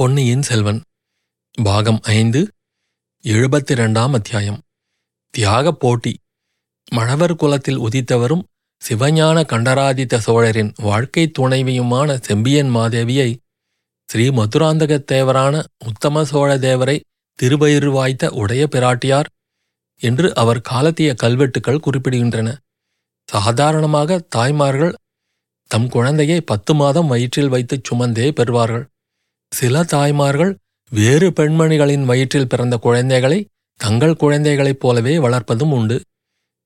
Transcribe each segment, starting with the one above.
பொன்னியின் செல்வன் பாகம் ஐந்து எழுபத்தி ரெண்டாம் அத்தியாயம். தியாகப் போட்டி. மழவர் குலத்தில் உதித்தவரும் சிவஞான கண்டராதித்த சோழரின் வாழ்க்கை துணைவியுமான செம்பியன் மாதேவியை ஸ்ரீ மதுராந்தகத் தேவரான உத்தம சோழ தேவரை திருவயிறு வாய்த்த உடைய பிராட்டியார் என்று அவர் காலத்திய கல்வெட்டுக்கள் குறிப்பிடுகின்றன. சாதாரணமாக தாய்மார்கள் தம் குழந்தையை பத்து மாதம் வயிற்றில் வைத்துச் சுமந்தே பெறுவார்கள். சில தாய்மார்கள் வேறு பெண்மணிகளின் வயிற்றில் பிறந்த குழந்தைகளை தங்கள் குழந்தைகளைப் போலவே வளர்ப்பதும் உண்டு.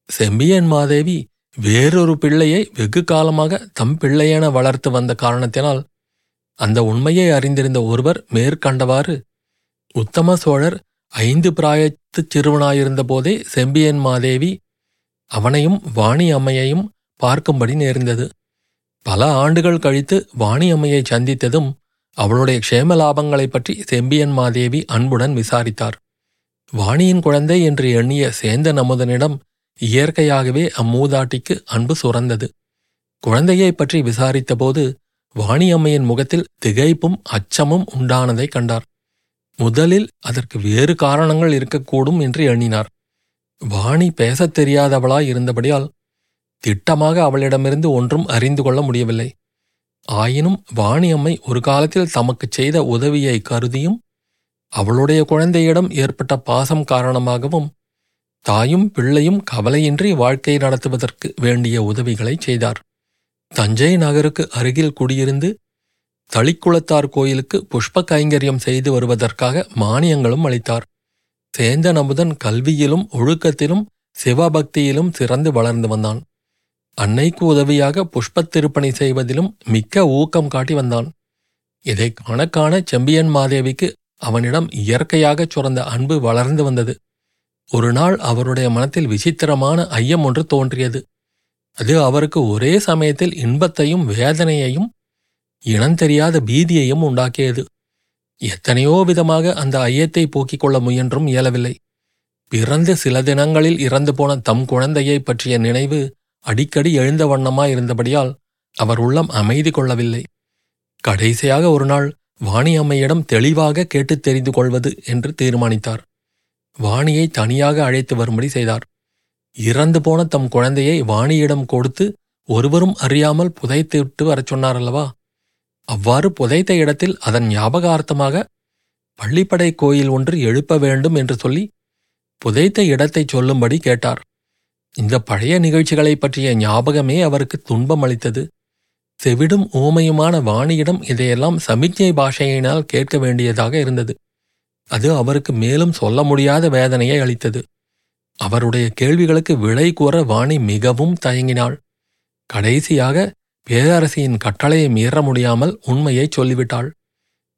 செம்பியன் மாதேவி வேறொரு பிள்ளையை வெகு காலமாக தம் பிள்ளையென வளர்த்து வந்த காரணத்தினால் அந்த உண்மையை அறிந்திருந்த ஒருவர் மேற்கண்டவாறு உத்தம சோழர் ஐந்து பிராயத்துச் சிறுவனாயிருந்த போதே செம்பியன் மாதேவி அவனையும் வாணி அம்மையையும் பார்க்கும்படி நேர்ந்தது. பல ஆண்டுகள் கழித்து வாணி அம்மையை சந்தித்ததும் அவளுடைய க்ஷேம லாபங்களைப் பற்றி செம்பியன் மாதேவி அன்புடன் விசாரித்தார். வாணியின் குழந்தை என்று எண்ணிய சேந்தன் அமுதனிடம் இயற்கையாகவே அம்மூதாட்டிக்கு அன்பு சுரந்தது. குழந்தையைப் பற்றி விசாரித்தபோது வாணியம்மையின் முகத்தில் திகைப்பும் அச்சமும் உண்டானதைக் கண்டார். முதலில் அதற்கு வேறு காரணங்கள் இருக்கக்கூடும் என்று எண்ணினார். வாணி பேசத் தெரியாதவளாய் இருந்தபடியால் திட்டமாக அவளிடமிருந்து ஒன்றும் அறிந்து கொள்ள முடியவில்லை. ஆயினும் வாணியம்மை ஒரு காலத்தில் தமக்குச் செய்த உதவியை கருதியும் அவளுடைய குழந்தையிடம் ஏற்பட்ட பாசம் காரணமாகவும் தாயும் பிள்ளையும் கவலையின்றி வாழ்க்கை நடத்துவதற்கு வேண்டிய உதவிகளைச் செய்தார். தஞ்சை நகருக்கு அருகில் குடியிருந்து தளிக்குளத்தார் கோயிலுக்கு புஷ்ப கைங்கரியம் செய்து வருவதற்காக மானியங்களும் அளித்தார். சேந்தன் அமுதன் கல்வியிலும் ஒழுக்கத்திலும் சிவபக்தியிலும் சிறந்து வளர்ந்து வந்தான். அன்னைக்கு உதவியாக புஷ்பத் திருப்பணி செய்வதிலும் மிக்க ஊக்கம் காட்டி வந்தான். இதை காண செம்பியன் மாதேவிக்கு அவனிடம் இயற்கையாகச் சுரந்த அன்பு வளர்ந்து வந்தது. ஒரு நாள் அவருடைய மனத்தில் விசித்திரமான ஐயம் ஒன்று தோன்றியது. அது அவருக்கு ஒரே சமயத்தில் இன்பத்தையும் வேதனையையும் இனந்தெரியாத பீதியையும் உண்டாக்கியது. எத்தனையோ விதமாக அந்த ஐயத்தை போக்கிக் கொள்ள முயன்றும் இயலவில்லை. பிறந்து சில தினங்களில் இறந்து போன தம் குழந்தையைப் பற்றிய நினைவு அடிக்கடி எழுந்த வண்ணமாயிருந்தபடியால் அவர் உள்ளம் அமைதி கொள்ளவில்லை. கடைசியாக ஒரு நாள் வாணி அம்மையிடம் தெளிவாக கேட்டுத் தெரிந்து கொள்வது என்று தீர்மானித்தார். வாணியை தனியாக அழைத்து வரும்படி செய்தார். இறந்து போன தம் குழந்தையை வாணியிடம் கொடுத்து ஒருவரும் அறியாமல் புதைத்து விட்டு வரச் சொன்னார் அல்லவா அவ்வாறு புதைத்த இடத்தில் அதன் ஞாபகார்த்தமாக பள்ளிப்படை கோயில் ஒன்று எழுப்ப வேண்டும் என்று சொல்லி புதைத்த இடத்தைச் சொல்லும்படி கேட்டார். இந்த பழைய நிகழ்ச்சிகளைப் பற்றிய ஞாபகமே அவருக்கு துன்பம் அளித்தது. செவிடும் ஊமையுமான வாணியிடம் இதையெல்லாம் சமிக்ஞை பாஷையினால் கேட்க வேண்டியதாக இருந்தது. அது அவருக்கு மேலும் சொல்ல முடியாத வேதனையை அளித்தது. அவருடைய கேள்விகளுக்கு விலை கூற வாணி மிகவும் தயங்கினாள். கடைசியாக பேரரசியின் கட்டளையை மீற முடியாமல் உண்மையைச் சொல்லிவிட்டாள்.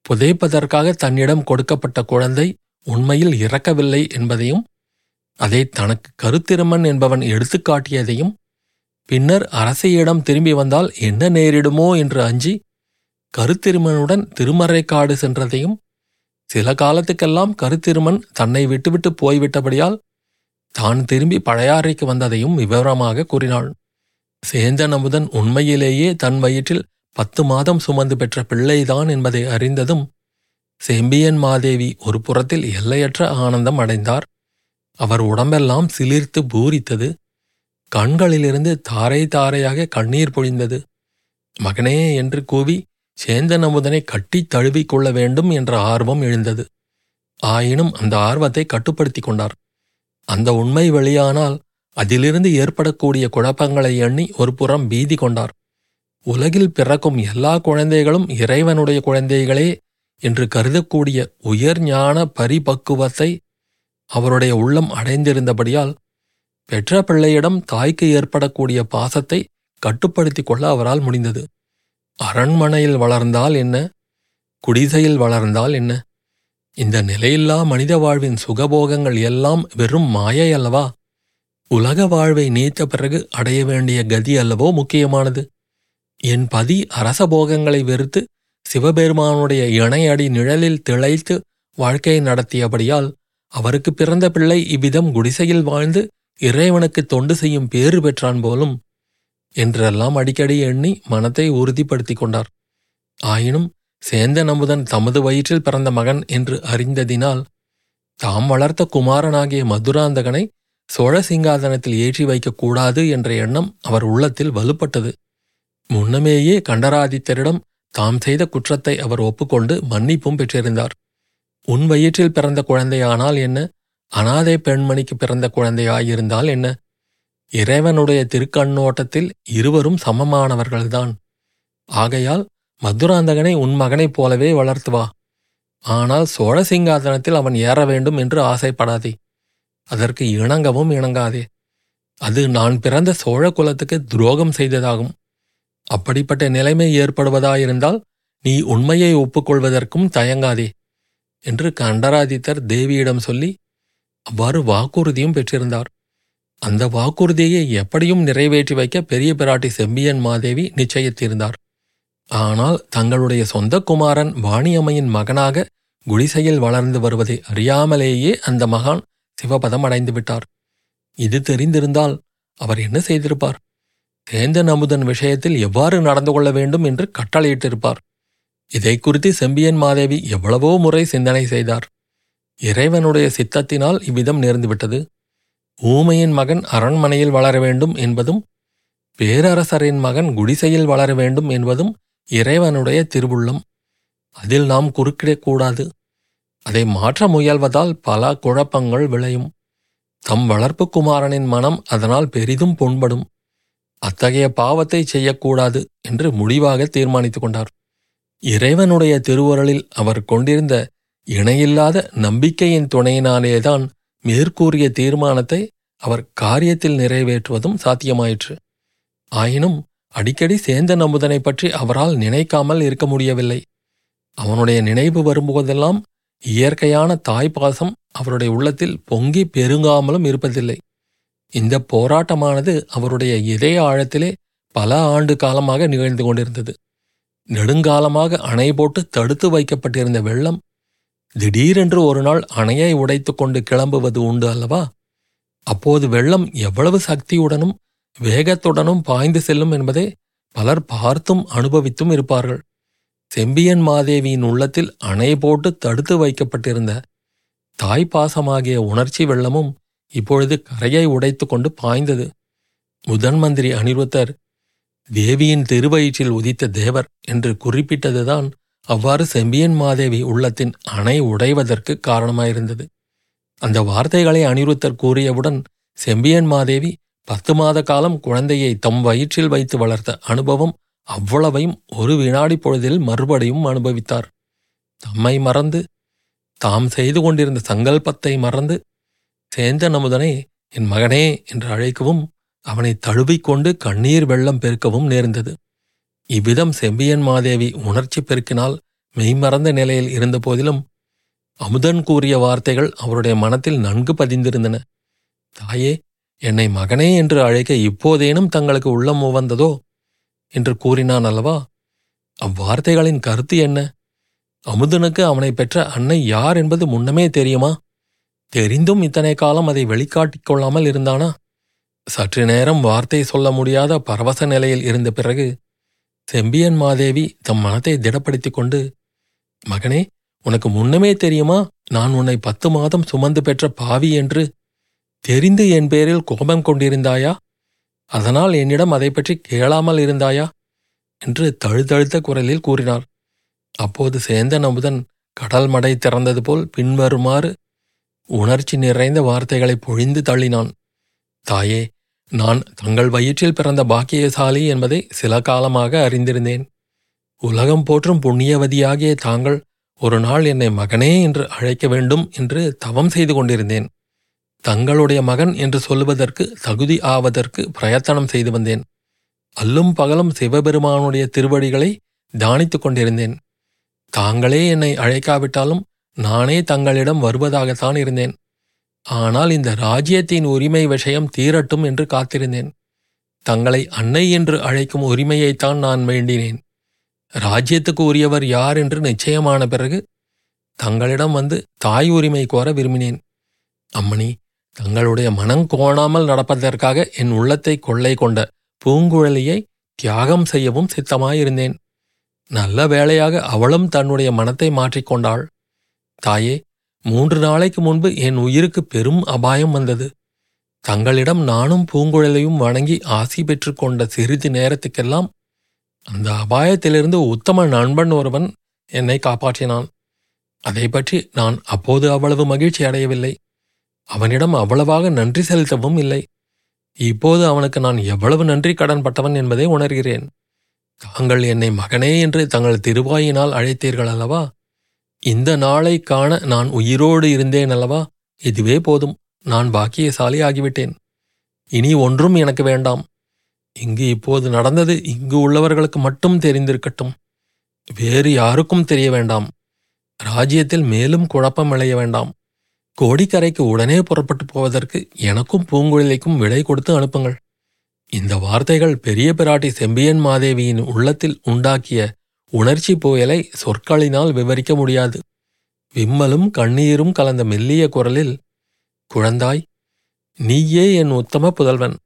புதைப்பதற்காக தன்னிடம் கொடுக்கப்பட்ட குழந்தை உண்மையில் இறக்கவில்லை என்பதையும் அதை தனக்கு கருத்திருமன் என்பவன் எடுத்துக்காட்டியதையும் பின்னர் அரசியிடம் திரும்பி வந்தால் என்ன நேரிடுமோ என்று அஞ்சி கருத்திருமனுடன் திருமறைக்காடு சென்றதையும் சில காலத்துக்கெல்லாம் கருத்திருமன் தன்னை விட்டுவிட்டு போய்விட்டபடியால் தான் திரும்பி பழையாறைக்கு வந்ததையும் விவரமாக கூறினாள். சேந்தன் அமுதன் உண்மையிலேயே தன் வயிற்றில் பத்து மாதம் சுமந்து பெற்ற பிள்ளைதான் என்பதை அறிந்ததும் செம்பியன் மாதேவி ஒரு புறத்தில் எல்லையற்ற ஆனந்தம் அடைந்தார். அவர் உடம்பெல்லாம் சிலிர்த்து பூரித்தது. கண்களிலிருந்து தாரை தாரையாக கண்ணீர் பொழிந்தது. மகனே என்று கூவி சேந்தன் அமுதனை கட்டித் தழுவிக் கொள்ள வேண்டும் என்ற ஆர்வம் எழுந்தது. ஆயினும் அந்த ஆர்வத்தை கட்டுப்படுத்திக் கொண்டார். அந்த உண்மை வெளியானால் அதிலிருந்து ஏற்படக்கூடிய குழப்பங்களை எண்ணி ஒரு புறம் பீதி கொண்டார். உலகில் பிறக்கும் எல்லா குழந்தைகளும் இறைவனுடைய குழந்தைகளே என்று கருதக்கூடிய உயர் ஞான பரிபக்குவத்தை அவருடைய உள்ளம் அடைந்திருந்தபடியால் பெற்ற பிள்ளையிடம் தாய்க்கு ஏற்படக்கூடிய பாசத்தை கட்டுப்படுத்திக் கொள்ள அவரால் முடிந்தது. அரண்மனையில் வளர்ந்தால் என்ன? குடிசையில் வளர்ந்தால் என்ன? இந்த நிலையில்லா மனித வாழ்வின் சுகபோகங்கள் எல்லாம் வெறும் மாயை அல்லவா? உலக வாழ்வை நீத்த பிறகு அடைய வேண்டிய கதி அல்லவோ முக்கியமானது? என் பதி அரச போகங்களை வெறுத்து சிவபெருமானுடைய இணையடி நிழலில் திளைத்து வாழ்க்கையை நடத்தியபடியால் அவருக்கு பிறந்த பிள்ளை இவ்விதம் குடிசையில் வாழ்ந்து இறைவனுக்கு தொண்டு செய்யும் பேறு பெற்றான் போலும் என்றெல்லாம் அடிக்கடி எண்ணி மனத்தை உறுதிப்படுத்திக் கொண்டார். ஆயினும் சேந்தன் அமுதன் தமது வயிற்றில் பிறந்த மகன் என்று அறிந்ததினால் தாம் வளர்த்த குமாரனாகிய மதுராந்தகனை சோழ சிங்காதனத்தில் ஏற்றி வைக்கக்கூடாது என்ற எண்ணம் அவர் உள்ளத்தில் வலுப்பட்டது. முன்னமேயே கண்டராதித்தரிடம் தாம் செய்த குற்றத்தை அவர் ஒப்புக்கொண்டு மன்னிப்பும் பெற்றிருந்தார். உன் வயிற்றில் பிறந்த குழந்தையானால் என்ன? அனாதை பெண்மணிக்கு பிறந்த குழந்தையாயிருந்தால் என்ன? இறைவனுடைய திருக்கண்ணோட்டத்தில் இருவரும் சமமானவர்கள்தான். ஆகையால் மதுராந்தகனை உன் மகனைப் போலவே வளர்த்து வா. ஆனால் சோழ சிங்காதனத்தில் அவன் ஏற வேண்டும் என்று ஆசைப்படாதே. அதற்கு இணங்கவும் இணங்காதே. அது நான் பிறந்த சோழ குலத்துக்கு துரோகம் செய்ததாகும். அப்படிப்பட்ட நிலைமை ஏற்படுவதாயிருந்தால் நீ உண்மையை ஒப்புக்கொள்வதற்கும் தயங்காதே. என்று கண்டராதித்தர் தேவியிடம் சொல்லி அவ்வாறு வாக்குறுதியும் பெற்றிருந்தார். அந்த வாக்குறுதியை எப்படியும் நிறைவேற்றி வைக்க பெரிய பிராட்டி செம்பியன் மாதேவி நிச்சயித்திருந்தார். ஆனால் தங்களுடைய சொந்த குமாரன் வாணியம்மையின் மகனாக குடிசையில் வளர்ந்து வருவதை அறியாமலேயே அந்த மகான் சிவபதம் அடைந்து விட்டார். இது தெரிந்திருந்தால் அவர் என்ன செய்திருப்பார்? தேந்தன் அமுதன் விஷயத்தில் எவ்வாறு நடந்து கொள்ள வேண்டும் என்று கட்டளையிட்டிருப்பார். இதை குறித்து செம்பியன் மாதேவி எவ்வளவோ முறை சிந்தனை செய்தார். இறைவனுடைய சித்தத்தினால் இவ்விதம் நேர்ந்துவிட்டது. ஊமையின் மகன் அரண்மனையில் வளர வேண்டும் என்பதும் பேரரசரின் மகன் குடிசையில் வளர வேண்டும் என்பதும் இறைவனுடைய திருவுள்ளம். அதில் நாம் குறுக்கிடக்கூடாது. அதை மாற்ற முயல்வதால் பல குழப்பங்கள் விளையும். தம் வளர்ப்பு குமாரனின் மனம் அதனால் பெரிதும் புண்படும். அத்தகைய பாவத்தை செய்யக்கூடாது என்று முடிவாக தீர்மானித்துக் கொண்டார். இறைவனுடைய திருவுரலில் அவர் கொண்டிருந்த இணையில்லாத நம்பிக்கையின் துணையினாலேதான் மேற்கூறிய தீர்மானத்தை அவர் காரியத்தில் நிறைவேற்றுவதும் சாத்தியமாயிற்று. ஆயினும் அடிக்கடி சேந்த நம்புதனை பற்றி அவரால் நினைக்காமல் இருக்க முடியவில்லை. அவனுடைய நினைவு வரும்போதெல்லாம் இயற்கையான தாய்ப்பாசம் அவருடைய உள்ளத்தில் பொங்கி பெருங்காமலும் இருப்பதில்லை. இந்த போராட்டமானது அவருடைய இதய ஆழத்திலே பல ஆண்டு காலமாக நிகழ்ந்து கொண்டிருந்தது. நெடுங்காலமாக அணை போட்டு தடுத்து வைக்கப்பட்டிருந்த வெள்ளம் திடீரென்று ஒரு நாள் அணையை உடைத்து கொண்டு கிளம்புவது உண்டு அல்லவா? அப்போது வெள்ளம் எவ்வளவு சக்தியுடனும் வேகத்துடனும் பாய்ந்து செல்லும் என்பதை பலர் பார்த்தும் அனுபவித்தும் இருப்பார்கள். செம்பியன் மாதேவியின் உள்ளத்தில் அணை போட்டு தடுத்து வைக்கப்பட்டிருந்த தாய்ப்பாசமாகிய உணர்ச்சி வெள்ளமும் இப்பொழுது கரையை உடைத்துக் கொண்டு பாய்ந்தது. முதன் மந்திரி அனிருத்தர் தேவியின் திருவயிற்றில் உதித்த தேவர் என்று குறிப்பிட்டதுதான் அவ்வாறு செம்பியன் மாதேவி உள்ளத்தின் அணை உடைவதற்கு காரணமாயிருந்தது. அந்த வார்த்தைகளை அனிருத்தர் கூறியவுடன் செம்பியன் மாதேவி பத்து மாத காலம் குழந்தையை தம் வயிற்றில் வைத்து வளர்த்த அனுபவம் அவ்வளவையும் ஒரு வினாடி பொழுதில் மறுபடியும் அனுபவித்தார். தம்மை மறந்து தாம் செய்து கொண்டிருந்த சங்கல்பத்தை மறந்து சேந்தன் அமுதனை என் மகனே என்று அழைக்கவும் அவனை தழுவிக்கொண்டு கண்ணீர் வெள்ளம் பெருக்கவும் நேர்ந்தது. இவ்விதம் செம்பியன் மாதேவி உணர்ச்சி பெருக்கினால் மெய்மறந்த நிலையில் இருந்தபோதிலும் அமுதன் கூறிய வார்த்தைகள் அவருடைய மனத்தில் நன்கு பதிந்திருந்தன. தாயே என்னை மகனே என்று அழைக்க இப்போதேனும் தங்களுக்கு உள்ளம் உவந்ததோ? என்று கூறினான் அல்லவா? அவ்வார்த்தைகளின் கருத்து என்ன? அமுதனுக்கு அவனை பெற்ற அன்னை யார் என்பது முன்னமே தெரியுமா? தெரிந்தும் இத்தனை காலம் அதை வெளிக்காட்டிக் கொள்ளாமல் இருந்தானா? சற்று நேரம் வார்த்தை சொல்ல முடியாத பரவச நிலையில் இருந்த பிறகு செம்பியன் மாதேவி தம் மனத்தை திடப்படுத்திக் கொண்டு மகனே உனக்கு முன்னமே தெரியுமா? நான் உன்னை பத்து மாதம் சுமந்து பெற்ற பாவி என்று தெரிந்து என் பேரில் கோபம் கொண்டிருந்தாயா? அதனால் என்னிடம் அதை பற்றி கேளாமல் இருந்தாயா? என்று தழுதழுத்த குரலில் கூறினார். அப்போது சேந்தன் அமுதன் கடல் மடை திறந்தது போல் பின்வருமாறு உணர்ச்சி நிறைந்த வார்த்தைகளை பொழிந்து தள்ளினான். தாயே நான் தங்கள் வயிற்றில் பிறந்த பாக்கியசாலி என்பதை சில காலமாக அறிந்திருந்தேன். உலகம் போற்றும் புண்ணியவதியாகிய தாங்கள் ஒரு நாள் என்னை மகனே என்று அழைக்க வேண்டும் என்று தவம் செய்து கொண்டிருந்தேன். தங்களுடைய மகன் என்று சொல்லுவதற்கு தகுதி ஆவதற்கு பிரயத்தனம் செய்து வந்தேன். அல்லும் பகலும் சிவபெருமானுடைய திருவடிகளை தியானித்துக் கொண்டிருந்தேன். தாங்களே என்னை அழைக்காவிட்டாலும் நானே தங்களிடம் வருவதாகத்தான் இருந்தேன். ஆனால் இந்த ராஜ்யத்தின் உரிமை விஷயம் தீரட்டும் என்று காத்திருந்தேன். தங்களை அன்னை என்று அழைக்கும் உரிமையைத்தான் நான் வேண்டினேன். ராஜ்யத்துக்கு உரியவர் யார் என்று நிச்சயமான பிறகு தங்களிடம் வந்து தாய் உரிமை கோர விரும்பினேன். அம்மணி தங்களுடைய மனம் கோணாமல் நடப்பதற்காக என் உள்ளத்தை கொள்ளை கொண்ட பூங்குழலியை தியாகம் செய்யவும் சித்தமாயிருந்தேன். நல்ல வேளையாக அவளும் தன்னுடைய மனத்தை மாற்றிக்கொண்டாள். தாயே மூன்று நாளைக்கு முன்பு என் உயிருக்கு பெரும் அபாயம் வந்தது. தங்களிடம் நானும் பூங்குழலையும் வணங்கி ஆசி பெற்றுக்கொண்ட சிறிது நேரத்துக்கெல்லாம் அந்த அபாயத்திலிருந்து உத்தம நண்பன் ஒருவன் என்னை காப்பாற்றினான். அதை பற்றி நான் அப்போது அவ்வளவு மகிழ்ச்சி அடையவில்லை. அவனிடம் அவ்வளவாக நன்றி செலுத்தவும் இல்லை. இப்போது அவனுக்கு நான் எவ்வளவு நன்றி கடன் பட்டவன் என்பதை உணர்கிறேன். தாங்கள் என்னை மகனே என்று தங்கள் திருவாயினால் அழைத்தீர்கள் அல்லவா? இந்த நாளை காண நான் உயிரோடு இருந்தேன் அல்லவா? இதுவே போதும். நான் பாக்கியசாலி ஆகிவிட்டேன் இனி ஒன்றும் எனக்கு வேண்டாம். இங்கு இப்போது நடந்தது இங்கு உள்ளவர்களுக்கு மட்டும் தெரிந்திருக்கட்டும். வேறு யாருக்கும் தெரிய வேண்டாம். ராஜ்யத்தில் மேலும் குழப்பம் விளைய வேண்டாம். கோடிக்கரைக்கு உடனே புறப்பட்டு போவதற்கு எனக்கும் பூங்குழலிக்கும் விடை கொடுத்து அனுப்புங்கள். இந்த வார்த்தைகள் பெரிய பிராட்டி செம்பியன் மாதேவியின் உள்ளத்தில் உண்டாக்கிய உணர்ச்சி புயலை சொற்களினால் விவரிக்க முடியாது. விம்மலும் கண்ணீரும் கலந்த மெல்லிய குரலில் குழந்தாய் நீயே என் உத்தம புதல்வன்.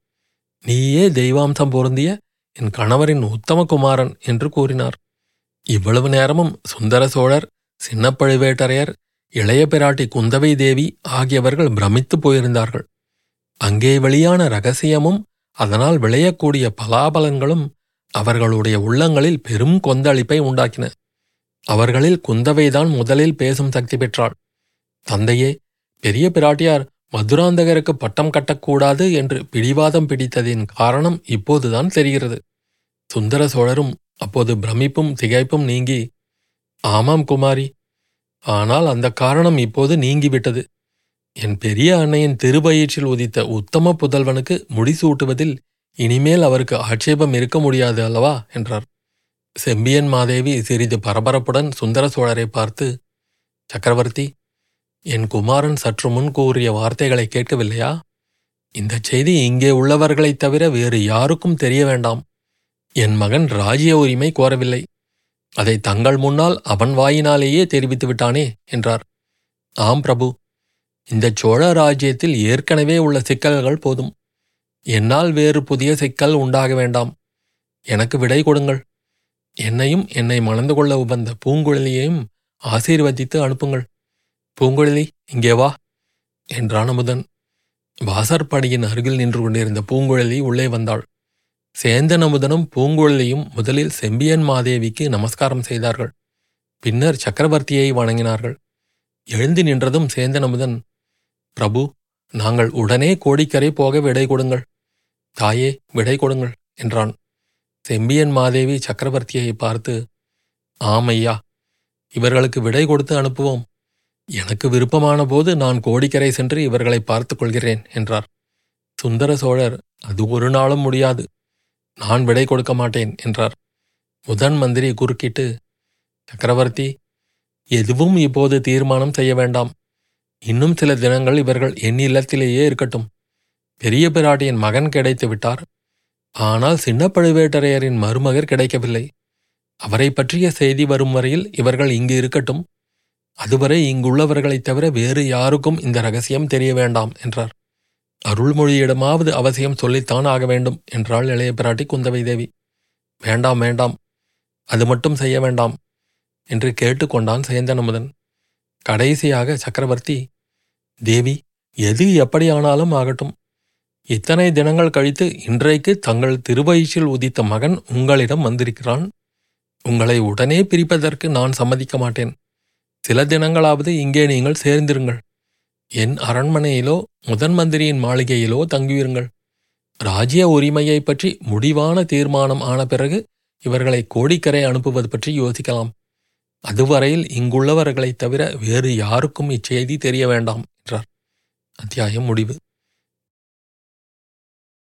நீயே தெய்வாம்சம் பொருந்திய என் கணவரின் உத்தம குமாரன் என்று கூறினார். இவ்வளவு நேரமும் சுந்தர சோழர் சின்ன பழுவேட்டரையர் இளைய பிராட்டி குந்தவை தேவி ஆகியவர்கள் பிரமித்துப் போயிருந்தார்கள். அங்கே வெளியான ரகசியமும் அதனால் விளையக்கூடிய பலாபலன்களும் அவர்களுடைய உள்ளங்களில் பெரும் கொந்தளிப்பை உண்டாக்கின. அவர்களில் குந்தவைதான் முதலில் பேசும் சக்தி பெற்றாள். தந்தையே பெரிய பிராட்டியார் மதுராந்தகருக்கு பட்டம் கட்டக்கூடாது என்று பிடிவாதம் பிடித்ததின் காரணம் இப்போதுதான் தெரிகிறது. சுந்தர சோழரும் அப்போது பிரமிப்பும் திகைப்பும் நீங்கி ஆமாம் குமாரி ஆனால் அந்த காரணம் இப்போது நீங்கிவிட்டது. என் பெரிய அன்னையின் திருவயிற்றில் உதித்த உத்தம புதல்வனுக்கு முடிசூட்டுவதில் இனிமேல் அவருக்கு ஆட்சேபம் இருக்க முடியாது அல்லவா? என்றார். செம்பியன் மாதேவி சிறிது பரபரப்புடன் சுந்தர சோழரை பார்த்து சக்கரவர்த்தி என் குமாரன் சற்று முன் கூறிய வார்த்தைகளை கேட்கவில்லையா? இந்த செய்தி இங்கே உள்ளவர்களைத் தவிர வேறு யாருக்கும் தெரிய வேண்டாம். என் மகன் ராஜ்ய உரிமை கோரவில்லை. அதை தங்கள் முன்னால் அவன் வாயினாலேயே தெரிவித்து விட்டானே என்றார். ஆம் பிரபு. இந்த சோழ ராஜ்யத்தில் ஏற்கனவே உள்ள சிக்கல்கள் போதும். என்னால் வேறு புதிய சிக்கல் உண்டாக வேண்டாம். எனக்கு விடை கொடுங்கள். என்னையும் என்னை மணந்து கொள்ள உபந்த பூங்குழலியையும் ஆசீர்வதித்து அனுப்புங்கள். பூங்குழலி இங்கே வா என்றான் அமுதன். வாசற்படியின் அருகில் நின்று கொண்டிருந்த பூங்குழலி உள்ளே வந்தாள். சேந்தன் அமுதனும் பூங்குழலியும் முதலில் செம்பியன் மாதேவிக்கு நமஸ்காரம் செய்தார்கள். பின்னர் சக்கரவர்த்தியை வணங்கினார்கள். எழுந்து நின்றதும் சேந்தன் அமுதன் பிரபு நாங்கள் உடனே கோடிக்கரை போக விடை கொடுங்கள். தாயே விடை கொடுங்கள் என்றான். செம்பியன் மாதேவி சக்கரவர்த்தியை பார்த்து ஆமையா இவர்களுக்கு விடை கொடுத்து அனுப்புவோம். எனக்கு விருப்பமான போது நான் கோடிக்கரை சென்று இவர்களை பார்த்துக் கொள்கிறேன் என்றார். சுந்தர சோழர் அது ஒரு நாளும் முடியாது. நான் விடை கொடுக்க மாட்டேன் என்றார். முதன் மந்திரி குறுக்கிட்டு சக்கரவர்த்தி எதுவும் இப்போது தீர்மானம் செய்ய வேண்டாம். இன்னும் சில தினங்கள் இவர்கள் என் இல்லத்திலேயே இருக்கட்டும். பெரிய பிராட்டியின் மகன் கிடைத்து விட்டார். ஆனால் சின்ன பழுவேட்டரையரின் மருமகர் கிடைக்கவில்லை. அவரை பற்றிய செய்தி வரும் வரையில் இவர்கள் இங்கு இருக்கட்டும். அதுவரை இங்குள்ளவர்களைத் தவிர வேறு யாருக்கும் இந்த ரகசியம் தெரிய வேண்டாம் என்றார். அருள்மொழியிடமாவது அவசியம் சொல்லித்தான் ஆக வேண்டும் என்றாள் இளைய பிராட்டி குந்தவை தேவி. வேண்டாம் வேண்டாம் அது மட்டும் செய்ய வேண்டாம் என்று கேட்டுக்கொண்டான் சேந்தனமுதன். கடைசியாக சக்கரவர்த்தி தேவி எது எப்படியானாலும் ஆகட்டும். இத்தனை தினங்கள் கழித்து இன்றைக்கு தங்கள் திருவயிற்றில் உதித்த மகன் உங்களிடம் வந்திருக்கிறான்? உங்களை உடனே பிரிப்பதற்கு நான் சம்மதிக்க மாட்டேன். சில தினங்களாவது இங்கே நீங்கள் சேர்ந்திருங்கள். என் அரண்மனையிலோ முதன் மந்திரியின் மாளிகையிலோ தங்குவீருங்கள் ராஜ்ய உரிமையை பற்றி முடிவான தீர்மானம் ஆன பிறகு இவர்களை கோடிக்கரை அனுப்புவது பற்றி யோசிக்கலாம். அதுவரையில் இங்குள்ளவர்களைத் தவிர வேறு யாருக்கும் இச்செய்தி தெரிய வேண்டாம் என்றார். அத்தியாயம் முடிவு.